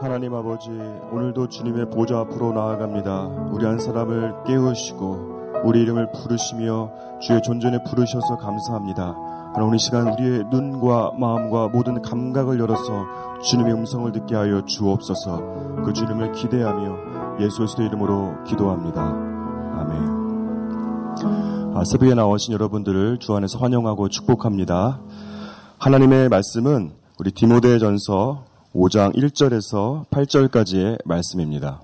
하나님 아버지, 오늘도 주님의 보좌 앞으로 나아갑니다. 우리 한 사람을 깨우시고 우리 이름을 부르시며 주의 존전에 부르셔서 감사합니다. 하나님 이 시간 우리의 눈과 마음과 모든 감각을 열어서 주님의 음성을 듣게 하여 주옵소서. 그 주님을 기대하며 예수 그리스도 이름으로 기도합니다. 아멘. 아, 새벽에 나오신 여러분들을 주 안에서 환영하고 축복합니다. 하나님의 말씀은 우리 디모데 전서 5장 1절에서 8절까지의 말씀입니다.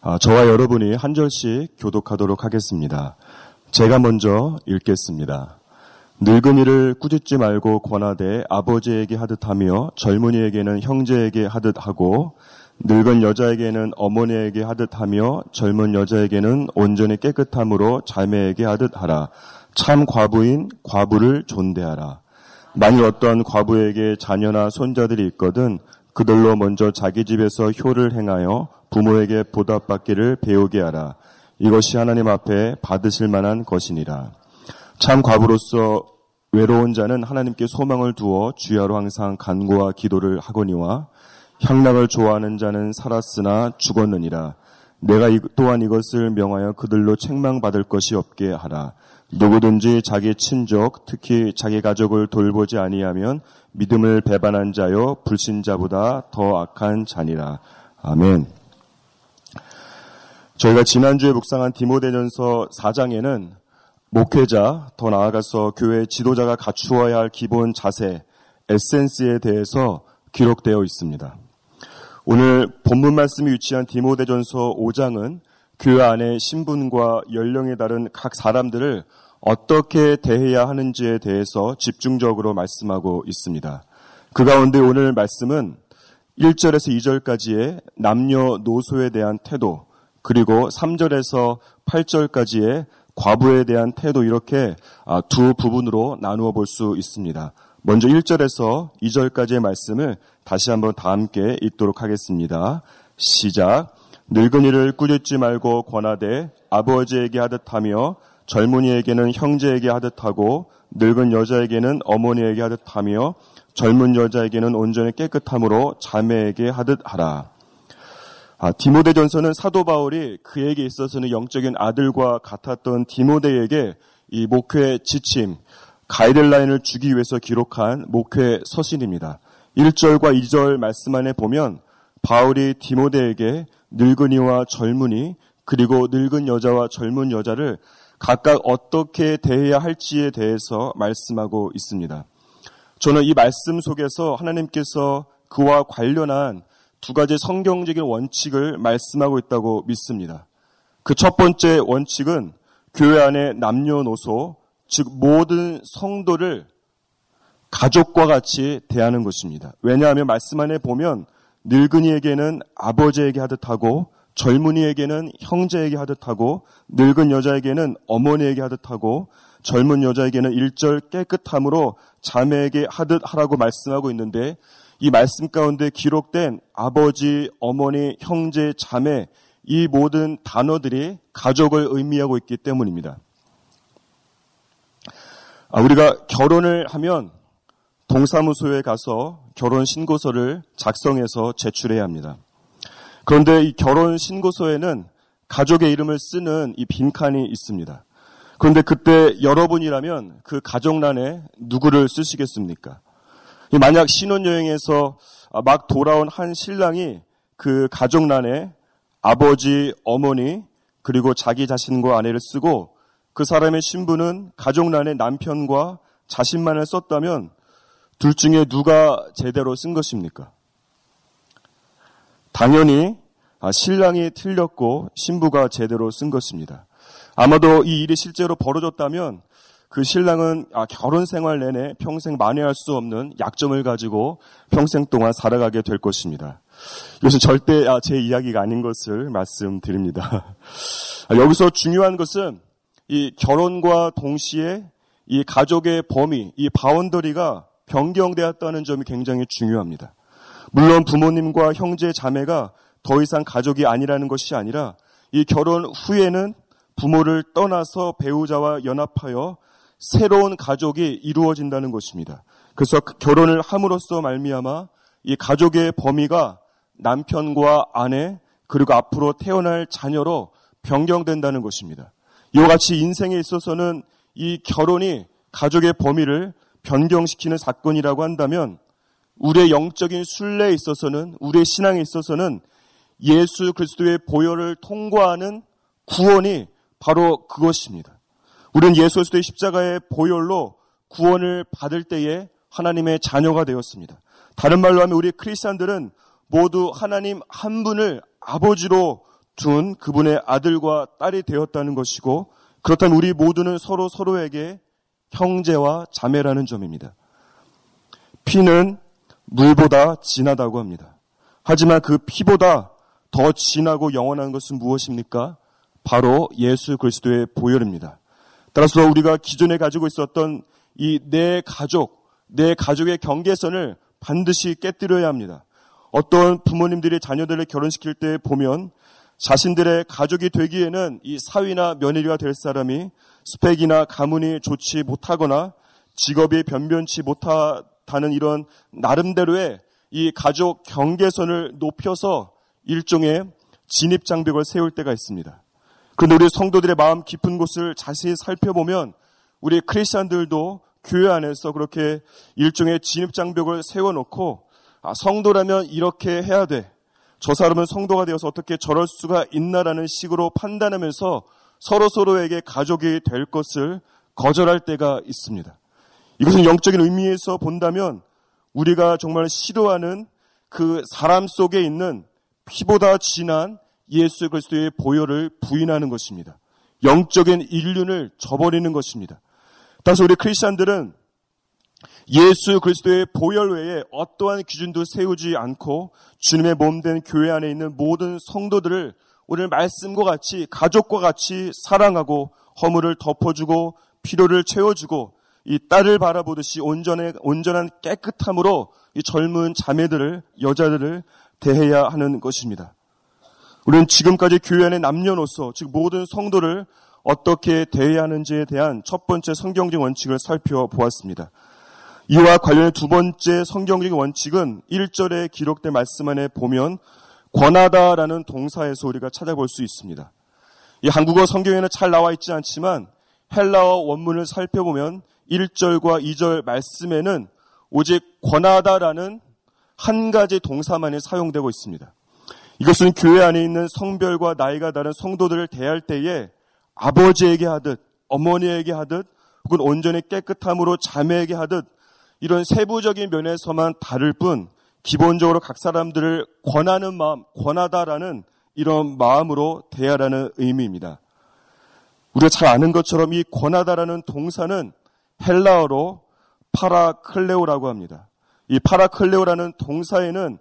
아, 저와 여러분이 한 절씩 교독하도록 하겠습니다. 제가 먼저 읽겠습니다. 늙은이를 꾸짖지 말고 권하되 아버지에게 하듯 하며 젊은이에게는 형제에게 하듯 하고 늙은 여자에게는 어머니에게 하듯 하며 젊은 여자에게는 온전히 깨끗함으로 자매에게 하듯 하라. 참 과부인 과부를 존대하라. 만일 어떤 과부에게 자녀나 손자들이 있거든 그들로 먼저 자기 집에서 효를 행하여 부모에게 보답받기를 배우게 하라. 이것이 하나님 앞에 받으실 만한 것이니라. 참 과부로서 외로운 자는 하나님께 소망을 두어 주야로 항상 간구와 기도를 하거니와 향락을 좋아하는 자는 살았으나 죽었느니라. 내가 또한 이것을 명하여 그들로 책망받을 것이 없게 하라. 누구든지 자기 친족, 특히 자기 가족을 돌보지 아니하면 믿음을 배반한 자요 불신자보다 더 악한 자니라. 아멘. 저희가 지난주에 묵상한 디모데전서 4장에는 목회자, 더 나아가서 교회 지도자가 갖추어야 할 기본 자세, 에센스에 대해서 기록되어 있습니다. 오늘 본문 말씀이 위치한 디모데전서 5장은 교회 안에 신분과 연령에 다른 각 사람들을 어떻게 대해야 하는지에 대해서 집중적으로 말씀하고 있습니다. 그 가운데 오늘 말씀은 1절에서 2절까지의 남녀노소에 대한 태도, 그리고 3절에서 8절까지의 과부에 대한 태도 이렇게 아, 두 부분으로 나누어 볼 수 있습니다. 먼저 1절에서 2절까지의 말씀을 다시 한번 다 함께 읽도록 하겠습니다. 시작. 늙은이를 꾸짖지 말고 권하되 아버지에게 하듯 하며 젊은이에게는 형제에게 하듯 하고 늙은 여자에게는 어머니에게 하듯 하며 젊은 여자에게는 온전히 깨끗함으로 자매에게 하듯 하라. 아, 디모데전서는 사도 바울이 그에게 있어서는 영적인 아들과 같았던 디모데에게 이 목회 지침, 가이드라인을 주기 위해서 기록한 목회 서신입니다. 1절과 2절 말씀 안에 보면 바울이 디모데에게 늙은이와 젊은이 그리고 늙은 여자와 젊은 여자를 각각 어떻게 대해야 할지에 대해서 말씀하고 있습니다. 저는 이 말씀 속에서 하나님께서 그와 관련한 두 가지 성경적인 원칙을 말씀하고 있다고 믿습니다. 그 첫 번째 원칙은 교회 안에 남녀노소, 즉 모든 성도를 가족과 같이 대하는 것입니다. 왜냐하면 말씀 안에 보면 늙은이에게는 아버지에게 하듯 하고 젊은이에게는 형제에게 하듯 하고 늙은 여자에게는 어머니에게 하듯 하고 젊은 여자에게는 일절 깨끗함으로 자매에게 하듯 하라고 말씀하고 있는데 이 말씀 가운데 기록된 아버지, 어머니, 형제, 자매 이 모든 단어들이 가족을 의미하고 있기 때문입니다. 아, 우리가 결혼을 하면 동사무소에 가서 결혼 신고서를 작성해서 제출해야 합니다. 그런데 이 결혼 신고서에는 가족의 이름을 쓰는 이 빈칸이 있습니다. 그런데 그때 여러분이라면 그 가족란에 누구를 쓰시겠습니까? 만약 신혼여행에서 막 돌아온 한 신랑이 그 가족란에 아버지, 어머니, 그리고 자기 자신과 아내를 쓰고 그 사람의 신부는 가족란에 남편과 자신만을 썼다면 둘 중에 누가 제대로 쓴 것입니까? 당연히 아, 신랑이 틀렸고 신부가 제대로 쓴 것입니다. 아마도 이 일이 실제로 벌어졌다면 그 신랑은 아, 결혼 생활 내내 평생 만회할 수 없는 약점을 가지고 평생 동안 살아가게 될 것입니다. 이것은 절대 아, 제 이야기가 아닌 것을 말씀드립니다. 여기서 중요한 것은 이 결혼과 동시에 이 가족의 범위, 이 바운더리가 변경되었다는 점이 굉장히 중요합니다. 물론 부모님과 형제 자매가 더 이상 가족이 아니라는 것이 아니라 이 결혼 후에는 부모를 떠나서 배우자와 연합하여 새로운 가족이 이루어진다는 것입니다. 그래서 그 결혼을 함으로써 말미암아 이 가족의 범위가 남편과 아내 그리고 앞으로 태어날 자녀로 변경된다는 것입니다. 이와 같이 인생에 있어서는 이 결혼이 가족의 범위를 변경시키는 사건이라고 한다면 우리의 영적인 순례에 있어서는 우리의 신앙에 있어서는 예수 그리스도의 보혈을 통과하는 구원이 바로 그것입니다. 우리는 예수 그리스도의 십자가의 보혈로 구원을 받을 때에 하나님의 자녀가 되었습니다. 다른 말로 하면 우리 크리스천들은 모두 하나님 한 분을 아버지로 둔 그분의 아들과 딸이 되었다는 것이고 그렇다면 우리 모두는 서로 서로에게 형제와 자매라는 점입니다. 피는 물보다 진하다고 합니다. 하지만 그 피보다 더 진하고 영원한 것은 무엇입니까? 바로 예수 그리스도의 보혈입니다. 따라서 우리가 기존에 가지고 있었던 이 내 가족, 내 가족의 경계선을 반드시 깨뜨려야 합니다. 어떤 부모님들이 자녀들을 결혼시킬 때 보면 자신들의 가족이 되기에는 이 사위나 며느리가 될 사람이 스펙이나 가문이 좋지 못하거나 직업이 변변치 못하 다는 이런 나름대로의 이 가족 경계선을 높여서 일종의 진입 장벽을 세울 때가 있습니다. 그런데 우리 성도들의 마음 깊은 곳을 자세히 살펴보면 우리 크리스천들도 교회 안에서 그렇게 일종의 진입 장벽을 세워놓고 아, 성도라면 이렇게 해야 돼. 저 사람은 성도가 되어서 어떻게 저럴 수가 있나라는 식으로 판단하면서 서로 서로에게 가족이 될 것을 거절할 때가 있습니다. 이것은 영적인 의미에서 본다면 우리가 정말 시도하는 그 사람 속에 있는 피보다 진한 예수 그리스도의 보혈을 부인하는 것입니다. 영적인 인륜을 저버리는 것입니다. 따라서 우리 크리스천들은 예수 그리스도의 보혈 외에 어떠한 기준도 세우지 않고 주님의 몸 된 교회 안에 있는 모든 성도들을 오늘 말씀과 같이 가족과 같이 사랑하고 허물을 덮어주고 필요를 채워주고 이 딸을 바라보듯이 온전해, 온전한 깨끗함으로 이 젊은 자매들을 여자들을 대해야 하는 것입니다. 우리는 지금까지 교회 안의 남녀노소 즉 모든 성도를 어떻게 대해야 하는지에 대한 첫 번째 성경적 원칙을 살펴보았습니다. 이와 관련해 두 번째 성경적인 원칙은 1절에 기록된 말씀 안에 보면 권하다라는 동사에서 우리가 찾아볼 수 있습니다. 이 한국어 성경에는 잘 나와 있지 않지만 헬라어 원문을 살펴보면 1절과 2절 말씀에는 오직 권하다라는 한 가지 동사만이 사용되고 있습니다. 이것은 교회 안에 있는 성별과 나이가 다른 성도들을 대할 때에 아버지에게 하듯 어머니에게 하듯 혹은 온전히 깨끗함으로 자매에게 하듯 이런 세부적인 면에서만 다를 뿐 기본적으로 각 사람들을 권하는 마음, 권하다라는 이런 마음으로 대하라는 의미입니다. 우리가 잘 아는 것처럼 이 권하다라는 동사는 헬라어로 παρακαλέω라고 합니다. 이 παρακαλέω라는 동사에는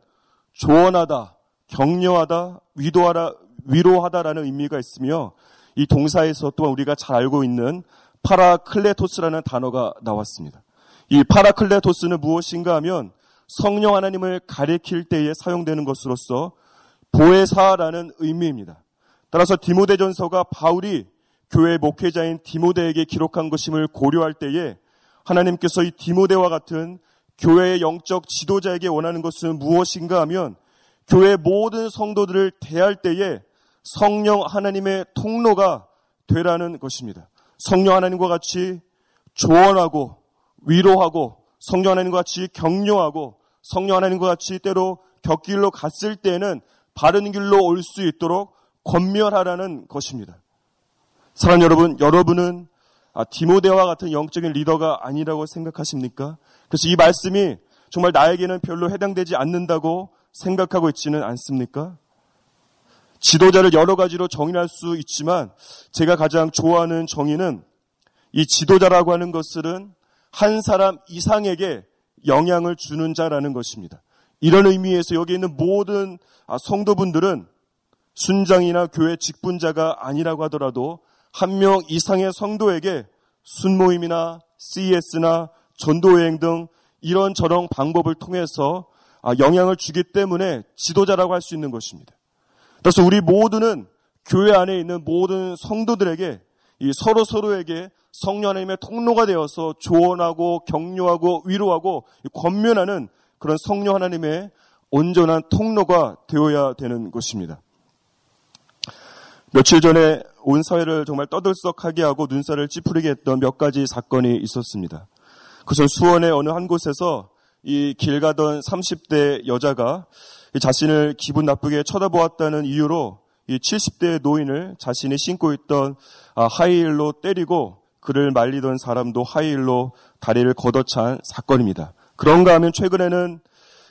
조언하다, 격려하다, 위도하다, 위로하다라는 의미가 있으며 이 동사에서 또한 우리가 잘 알고 있는 παράκλητος라는 단어가 나왔습니다. 이 파라클레토스는 무엇인가 하면 성령 하나님을 가리킬 때에 사용되는 것으로서 보혜사라는 의미입니다. 따라서 디모데전서가 바울이 교회 목회자인 디모데에게 기록한 것임을 고려할 때에 하나님께서 이 디모데와 같은 교회의 영적 지도자에게 원하는 것은 무엇인가 하면 교회 모든 성도들을 대할 때에 성령 하나님의 통로가 되라는 것입니다. 성령 하나님과 같이 조언하고 위로하고 성령 하나님과 같이 격려하고 성령 하나님과 같이 때로 격길로 갔을 때는 바른 길로 올 수 있도록 권면하라는 것입니다. 사랑 여러분, 여러분은 아, 디모데와 같은 영적인 리더가 아니라고 생각하십니까? 그래서 이 말씀이 정말 나에게는 별로 해당되지 않는다고 생각하고 있지는 않습니까? 지도자를 여러 가지로 정의할 수 있지만 제가 가장 좋아하는 정의는 이 지도자라고 하는 것은 한 사람 이상에게 영향을 주는 자라는 것입니다. 이런 의미에서 여기 있는 모든 아, 성도분들은 순장이나 교회 직분자가 아니라고 하더라도 한 명 이상의 성도에게 순모임이나 CS나 전도여행 등 이런 저런 방법을 통해서 아, 영향을 주기 때문에 지도자라고 할 수 있는 것입니다. 그래서 우리 모두는 교회 안에 있는 모든 성도들에게 이 서로 서로에게 성령 하나님의 통로가 되어서 조언하고 격려하고 위로하고 권면하는 그런 성령 하나님의 온전한 통로가 되어야 되는 것입니다. 며칠 전에 온 사회를 정말 떠들썩하게 하고 눈살을 찌푸리게 했던 몇 가지 사건이 있었습니다. 그것은 수원의 어느 한 곳에서 이 길 가던 30대 여자가 자신을 기분 나쁘게 쳐다보았다는 이유로 이 70대 노인을 자신이 신고 있던 아, 하이힐로 때리고 그를 말리던 사람도 하이힐로 다리를 걷어찬 사건입니다. 그런가 하면 최근에는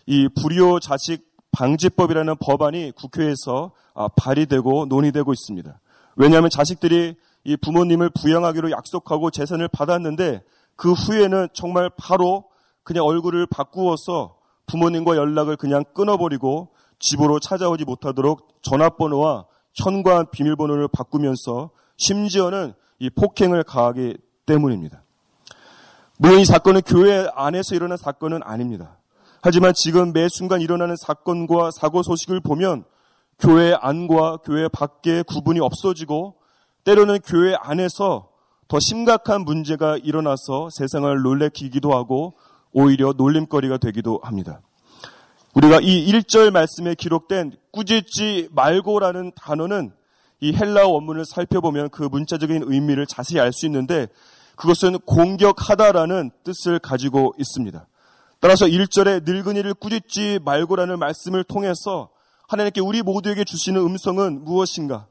이 불효 자식 방지법이라는 법안이 국회에서 아, 발의되고 논의되고 있습니다. 왜냐하면 자식들이 이 부모님을 부양하기로 약속하고 재산을 받았는데 그 후에는 정말 바로 그냥 얼굴을 바꾸어서 부모님과 연락을 그냥 끊어버리고 집으로 찾아오지 못하도록 전화번호와 현관 비밀번호를 바꾸면서 심지어는 이 폭행을 가하기 때문입니다. 물론 이 사건은 교회 안에서 일어난 사건은 아닙니다. 하지만 지금 매 순간 일어나는 사건과 사고 소식을 보면 교회 안과 교회 밖에 구분이 없어지고 때로는 교회 안에서 더 심각한 문제가 일어나서 세상을 놀래키기도 하고 오히려 놀림거리가 되기도 합니다. 우리가 이 1절 말씀에 기록된 꾸짖지 말고라는 단어는 이 헬라어 원문을 살펴보면 그 문자적인 의미를 자세히 알 수 있는데 그것은 공격하다라는 뜻을 가지고 있습니다. 따라서 1절에 늙은이를 꾸짖지 말고라는 말씀을 통해서 하나님께 우리 모두에게 주시는 음성은 무엇인가?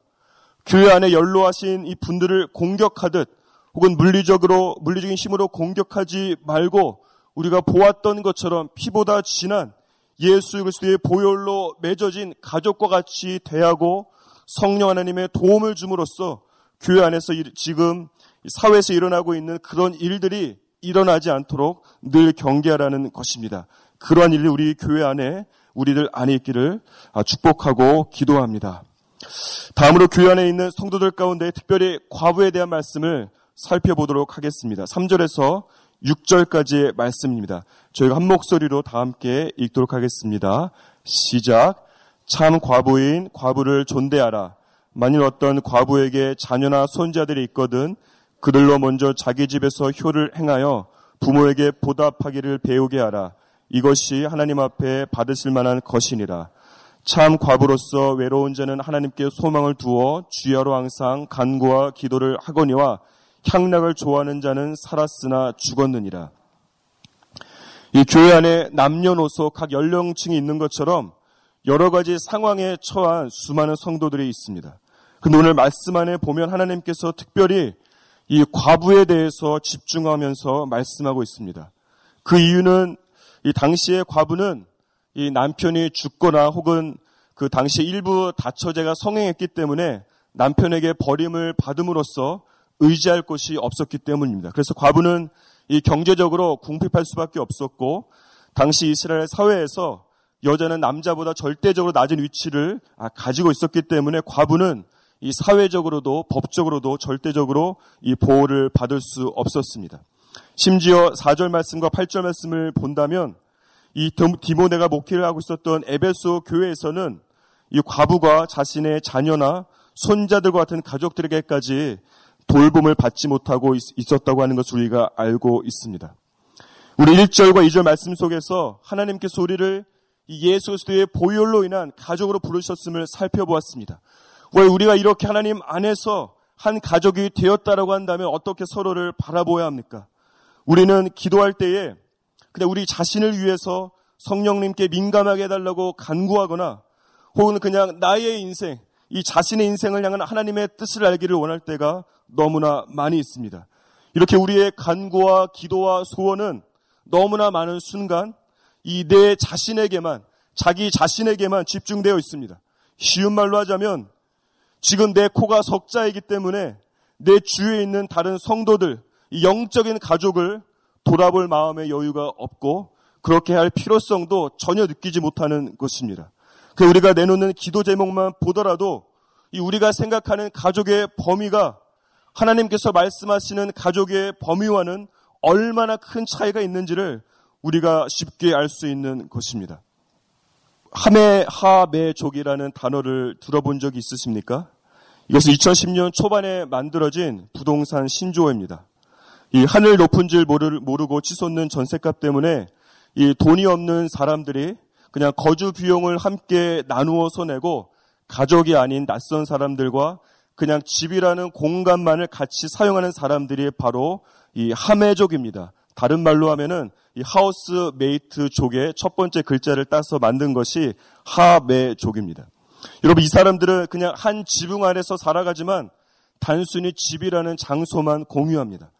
교회 안에 연로하신 이 분들을 공격하듯 혹은 물리적으로 물리적인 힘으로 공격하지 말고 우리가 보았던 것처럼 피보다 진한 예수 그리스도의 보혈로 맺어진 가족과 같이 대하고 성령 하나님의 도움을 줌으로써 교회 안에서 지금 사회에서 일어나고 있는 그런 일들이 일어나지 않도록 늘 경계하라는 것입니다. 그러한 일이 우리 교회 안에 우리들 안에 있기를 축복하고 기도합니다. 다음으로 교회 안에 있는 성도들 가운데 특별히 과부에 대한 말씀을 살펴보도록 하겠습니다. 3절에서 6절까지의 말씀입니다. 저희가 한 목소리로 다 함께 읽도록 하겠습니다. 시작. 참 과부인 과부를 존대하라. 만일 어떤 과부에게 자녀나 손자들이 있거든 그들로 먼저 자기 집에서 효를 행하여 부모에게 보답하기를 배우게 하라. 이것이 하나님 앞에 받으실 만한 것이니라. 참 과부로서 외로운 자는 하나님께 소망을 두어 주야로 항상 간구와 기도를 하거니와 향락을 좋아하는 자는 살았으나 죽었느니라. 이 교회 안에 남녀노소 각 연령층이 있는 것처럼 여러 가지 상황에 처한 수많은 성도들이 있습니다. 근데 오늘 말씀 안에 보면 하나님께서 특별히 이 과부에 대해서 집중하면서 말씀하고 있습니다. 그 이유는 이 당시의 과부는 이 남편이 죽거나 혹은 그 당시 일부 다처제가 성행했기 때문에 남편에게 버림을 받음으로써 의지할 곳이 없었기 때문입니다. 그래서 과부는 이 경제적으로 궁핍할 수밖에 없었고 당시 이스라엘 사회에서 여자는 남자보다 절대적으로 낮은 위치를 아, 가지고 있었기 때문에 과부는 이 사회적으로도 법적으로도 절대적으로 이 보호를 받을 수 없었습니다. 심지어 4절 말씀과 8절 말씀을 본다면 이 디모데가 목회를 하고 있었던 에베소 교회에서는 이 과부가 자신의 자녀나 손자들과 같은 가족들에게까지 돌봄을 받지 못하고 있었다고 하는 것을 우리가 알고 있습니다. 우리 1절과 2절 말씀 속에서 하나님께서 우리를 예수 그리스도의 보혈로 인한 가족으로 부르셨음을 살펴보았습니다. 왜 우리가 이렇게 하나님 안에서 한 가족이 되었다라고 한다면 어떻게 서로를 바라보아야 합니까? 우리는 기도할 때에 그냥 우리 자신을 위해서 성령님께 민감하게 해달라고 간구하거나 혹은 그냥 나의 인생, 이 자신의 인생을 향한 하나님의 뜻을 알기를 원할 때가 너무나 많이 있습니다. 이렇게 우리의 간구와 기도와 소원은 너무나 많은 순간 이 내 자신에게만, 자기 자신에게만 집중되어 있습니다. 쉬운 말로 하자면 지금 내 코가 석자이기 때문에 내 주위에 있는 다른 성도들, 영적인 가족을 돌아볼 마음의 여유가 없고 그렇게 할 필요성도 전혀 느끼지 못하는 것입니다. 그 우리가 내놓는 기도 제목만 보더라도 이 우리가 생각하는 가족의 범위가 하나님께서 말씀하시는 가족의 범위와는 얼마나 큰 차이가 있는지를 우리가 쉽게 알 수 있는 것입니다. 하메 하메족이라는 단어를 들어본 적이 있으십니까? 이것은 2010년 초반에 만들어진 부동산 신조어입니다. 이 하늘 높은 줄 모르고 치솟는 전세값 때문에 이 돈이 없는 사람들이 그냥 거주 비용을 함께 나누어서 내고 가족이 아닌 낯선 사람들과 그냥 집이라는 공간만을 같이 사용하는 사람들이 바로 이 하메족입니다. 다른 말로 하면은 이 house mate 족의 첫 번째 글자를 따서 만든 것이 하메족입니다. 여러분 이 사람들은 그냥 한 지붕 아래서 살아가지만 단순히 집이라는 장소만 공유합니다.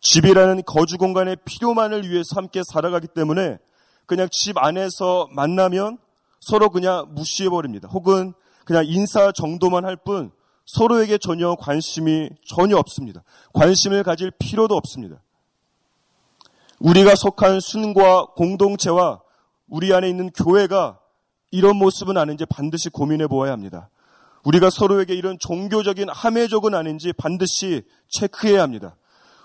집이라는 거주 공간의 필요만을 위해서 함께 살아가기 때문에 그냥 집 안에서 만나면 서로 그냥 무시해버립니다. 혹은 그냥 인사 정도만 할 뿐 서로에게 전혀 관심이 전혀 없습니다. 관심을 가질 필요도 없습니다. 우리가 속한 순과 공동체와 우리 안에 있는 교회가 이런 모습은 아닌지 반드시 고민해 보아야 합니다. 우리가 서로에게 이런 종교적인 함해적은 아닌지 반드시 체크해야 합니다.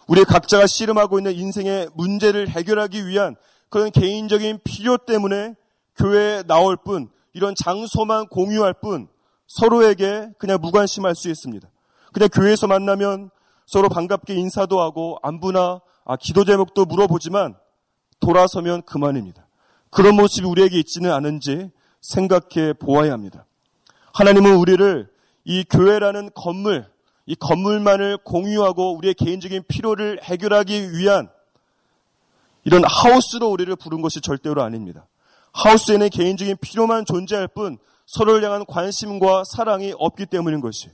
우리 각자가 씨름하고 있는 인생의 문제를 해결하기 위한 그런 개인적인 필요 때문에 교회에 나올 뿐, 이런 장소만 공유할 뿐, 서로에게 그냥 무관심할 수 있습니다. 그냥 교회에서 만나면 서로 반갑게 인사도 하고 안부나 아, 기도 제목도 물어보지만 돌아서면 그만입니다. 그런 모습이 우리에게 있지는 않은지 생각해 보아야 합니다. 하나님은 우리를 이 교회라는 건물, 이 건물만을 공유하고 우리의 개인적인 필요를 해결하기 위한 이런 하우스로 우리를 부른 것이 절대로 아닙니다. 하우스에는 개인적인 필요만 존재할 뿐 서로를 향한 관심과 사랑이 없기 때문인 것이.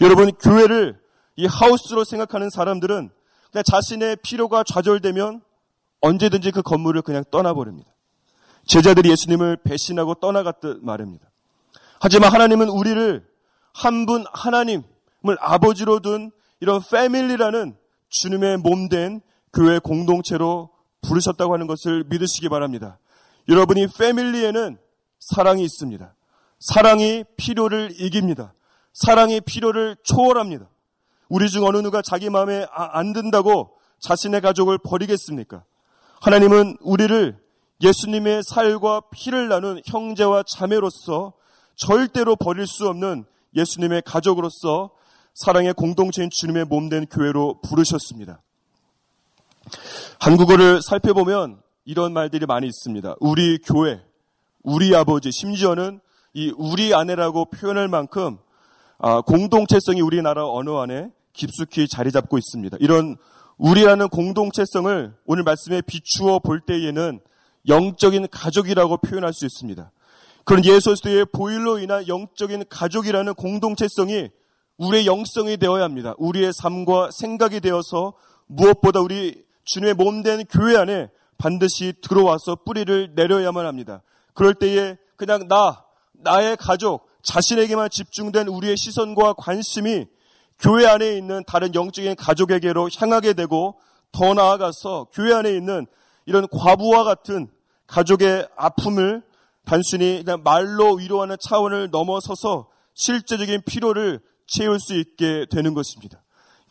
여러분, 교회를 이 하우스로 생각하는 사람들은 자신의 필요가 좌절되면 언제든지 그 건물을 그냥 떠나버립니다. 제자들이 예수님을 배신하고 떠나갔듯 말입니다. 하지만 하나님은 우리를 한 분 하나님을 아버지로 둔 이런 패밀리라는 주님의 몸 된 교회 공동체로 부르셨다고 하는 것을 믿으시기 바랍니다. 여러분이 패밀리에는 사랑이 있습니다. 사랑이 필요를 이깁니다. 사랑이 필요를 초월합니다. 우리 중 어느 누가 자기 마음에 아, 안 든다고 자신의 가족을 버리겠습니까? 하나님은 우리를 예수님의 살과 피를 나눈 형제와 자매로서 절대로 버릴 수 없는 예수님의 가족으로서 사랑의 공동체인 주님의 몸된 교회로 부르셨습니다. 한국어를 살펴보면 이런 말들이 많이 있습니다. 우리 교회, 우리 아버지, 심지어는 이 우리 아내라고 표현할 만큼 아, 공동체성이 우리나라 언어 안에 깊숙이 자리 잡고 있습니다. 이런 우리라는 공동체성을 오늘 말씀에 비추어 볼 때에는 영적인 가족이라고 표현할 수 있습니다. 그런 예수 그리스도의 보일로 인한 영적인 가족이라는 공동체성이 우리의 영성이 되어야 합니다. 우리의 삶과 생각이 되어서 무엇보다 우리 주님의 몸된 교회 안에 반드시 들어와서 뿌리를 내려야만 합니다. 그럴 때에 그냥 나, 나의 가족, 자신에게만 집중된 우리의 시선과 관심이 교회 안에 있는 다른 영적인 가족에게로 향하게 되고 더 나아가서 교회 안에 있는 이런 과부와 같은 가족의 아픔을 단순히 그냥 말로 위로하는 차원을 넘어서서 실제적인 필요를 채울 수 있게 되는 것입니다.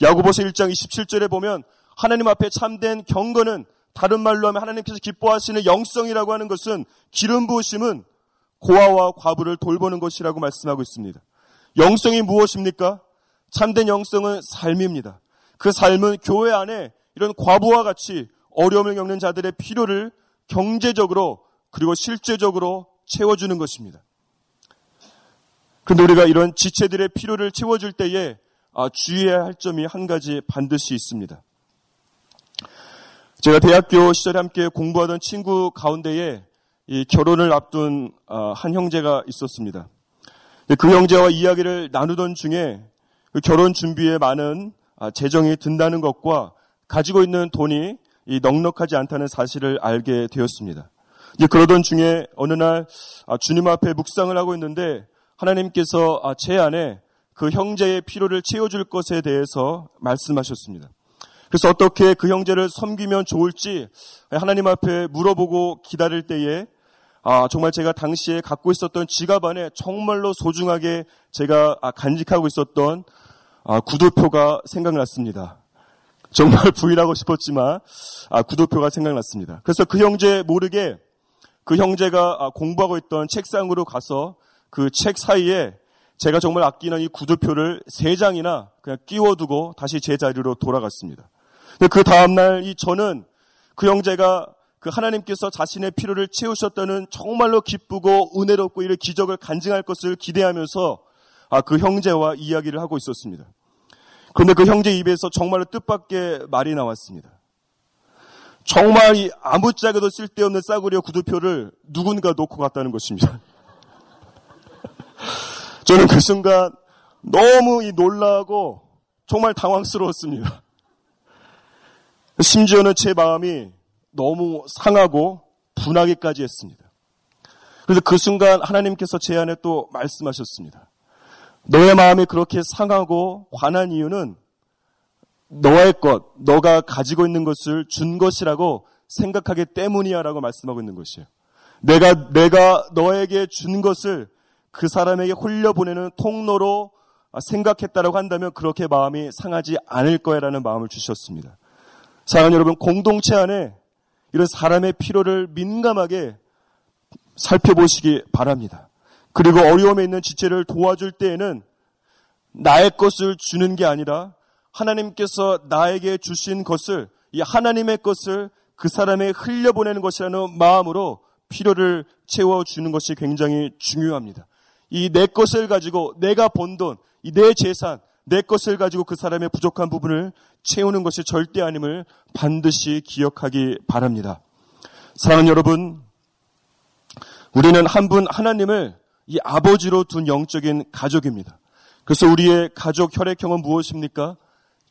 야고보서 1장 27절에 보면 하나님 앞에 참된 경건은 다른 말로 하면 하나님께서 기뻐하시는 영성이라고 하는 것은 기름 부으심은 고아와 과부를 돌보는 것이라고 말씀하고 있습니다. 영성이 무엇입니까? 참된 영성은 삶입니다. 그 삶은 교회 안에 이런 과부와 같이 어려움을 겪는 자들의 필요를 경제적으로 그리고 실제적으로 채워주는 것입니다. 그런데 우리가 이런 지체들의 필요를 채워줄 때에 아, 주의해야 할 점이 한 가지 반드시 있습니다. 제가 대학교 시절에 함께 공부하던 친구 가운데에 이 결혼을 앞둔 아, 한 형제가 있었습니다. 그 형제와 이야기를 나누던 중에 그 결혼 준비에 많은 아, 재정이 든다는 것과 가지고 있는 돈이 넉넉하지 않다는 사실을 알게 되었습니다. 그러던 중에 어느 날 아, 주님 앞에 묵상을 하고 있는데 하나님께서 제 안에 그 형제의 필요를 채워줄 것에 대해서 말씀하셨습니다. 그래서 어떻게 그 형제를 섬기면 좋을지 하나님 앞에 물어보고 기다릴 때에 아, 정말 제가 당시에 갖고 있었던 지갑 안에 정말로 소중하게 제가 아, 간직하고 있었던 아, 구도표가 생각났습니다. 정말 부인하고 싶었지만 아, 구도표가 생각났습니다. 그래서 그 형제 모르게 그 형제가 아, 공부하고 있던 책상으로 가서 그 책 사이에 제가 정말 아끼는 이 구두표를 세 장이나 그냥 끼워두고 다시 제 자리로 돌아갔습니다. 그 다음날 이 저는 그 형제가 그 하나님께서 자신의 필요를 채우셨다는 정말로 기쁘고 은혜롭고 이런 기적을 간증할 것을 기대하면서 아, 그 형제와 이야기를 하고 있었습니다. 그런데 그 형제 입에서 정말로 뜻밖의 말이 나왔습니다. 정말 이 아무짝에도 쓸데없는 싸구려 구두표를 누군가 놓고 갔다는 것입니다. 저는 그 순간 너무 이 놀라고 정말 당황스러웠습니다. 심지어는 제 마음이 너무 상하고 분하기까지 했습니다. 그래서 그 순간 하나님께서 제 안에 또 말씀하셨습니다. 너의 마음이 그렇게 상하고 화난 이유는 너의 것, 너가 가지고 있는 것을 준 것이라고 생각하기 때문이야 라고 말씀하고 있는 것이에요. 내가, 내가 너에게 준 것을 그 사람에게 홀려보내는 통로로 생각했다라고 한다면 그렇게 마음이 상하지 않을 거야 라는 마음을 주셨습니다. 사랑하는 여러분, 공동체 안에 이런 사람의 필요를 민감하게 살펴보시기 바랍니다. 그리고 어려움에 있는 지체를 도와줄 때에는 나의 것을 주는 게 아니라 하나님께서 나에게 주신 것을 이 하나님의 것을 그 사람에 흘려보내는 것이라는 마음으로 필요를 채워주는 것이 굉장히 중요합니다. 이 내 것을 가지고 내가 번 돈, 이 내 재산, 내 것을 가지고 그 사람의 부족한 부분을 채우는 것이 절대 아님을 반드시 기억하기 바랍니다. 사랑하는 여러분, 우리는 한 분 하나님을 이 아버지로 둔 영적인 가족입니다. 그래서 우리의 가족 혈액형은 무엇입니까?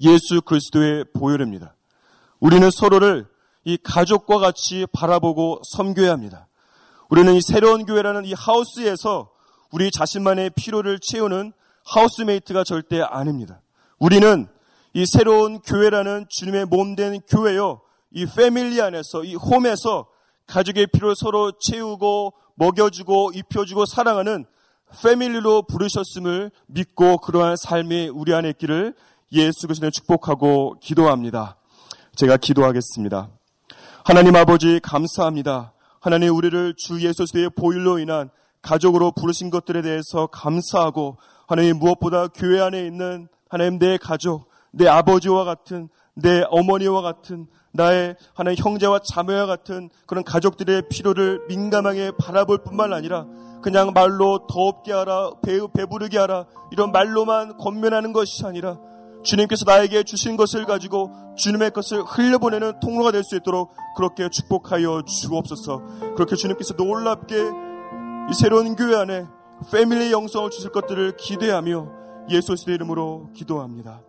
예수 그리스도의 보혈입니다. 우리는 서로를 이 가족과 같이 바라보고 섬겨야 합니다. 우리는 이 새로운 교회라는 이 하우스에서 우리 자신만의 필요를 채우는 하우스메이트가 절대 아닙니다. 우리는 이 새로운 교회라는 주님의 몸 된 교회요. 이 패밀리 안에서, 이 홈에서 가족의 필요를 서로 채우고 먹여주고 입혀주고 사랑하는 패밀리로 부르셨음을 믿고 그러한 삶이 우리 안에 있기를 예수 그리스도의 축복하고 기도합니다. 제가 기도하겠습니다. 하나님 아버지 감사합니다. 하나님 우리를 주 예수 그리스도의 보일로 인한 가족으로 부르신 것들에 대해서 감사하고 하나님 무엇보다 교회 안에 있는 하나님 내 가족, 내 아버지와 같은 내 어머니와 같은 나의 하나님 형제와 자매와 같은 그런 가족들의 필요를 민감하게 바라볼 뿐만 아니라 그냥 말로 더없게 하라, 배, 배부르게 하라 이런 말로만 권면하는 것이 아니라 주님께서 나에게 주신 것을 가지고 주님의 것을 흘려보내는 통로가 될 수 있도록 그렇게 축복하여 주옵소서. 그렇게 주님께서 놀랍게 이 새로운 교회 안에 패밀리 영성을 주실 것들을 기대하며 예수의 이름으로 기도합니다.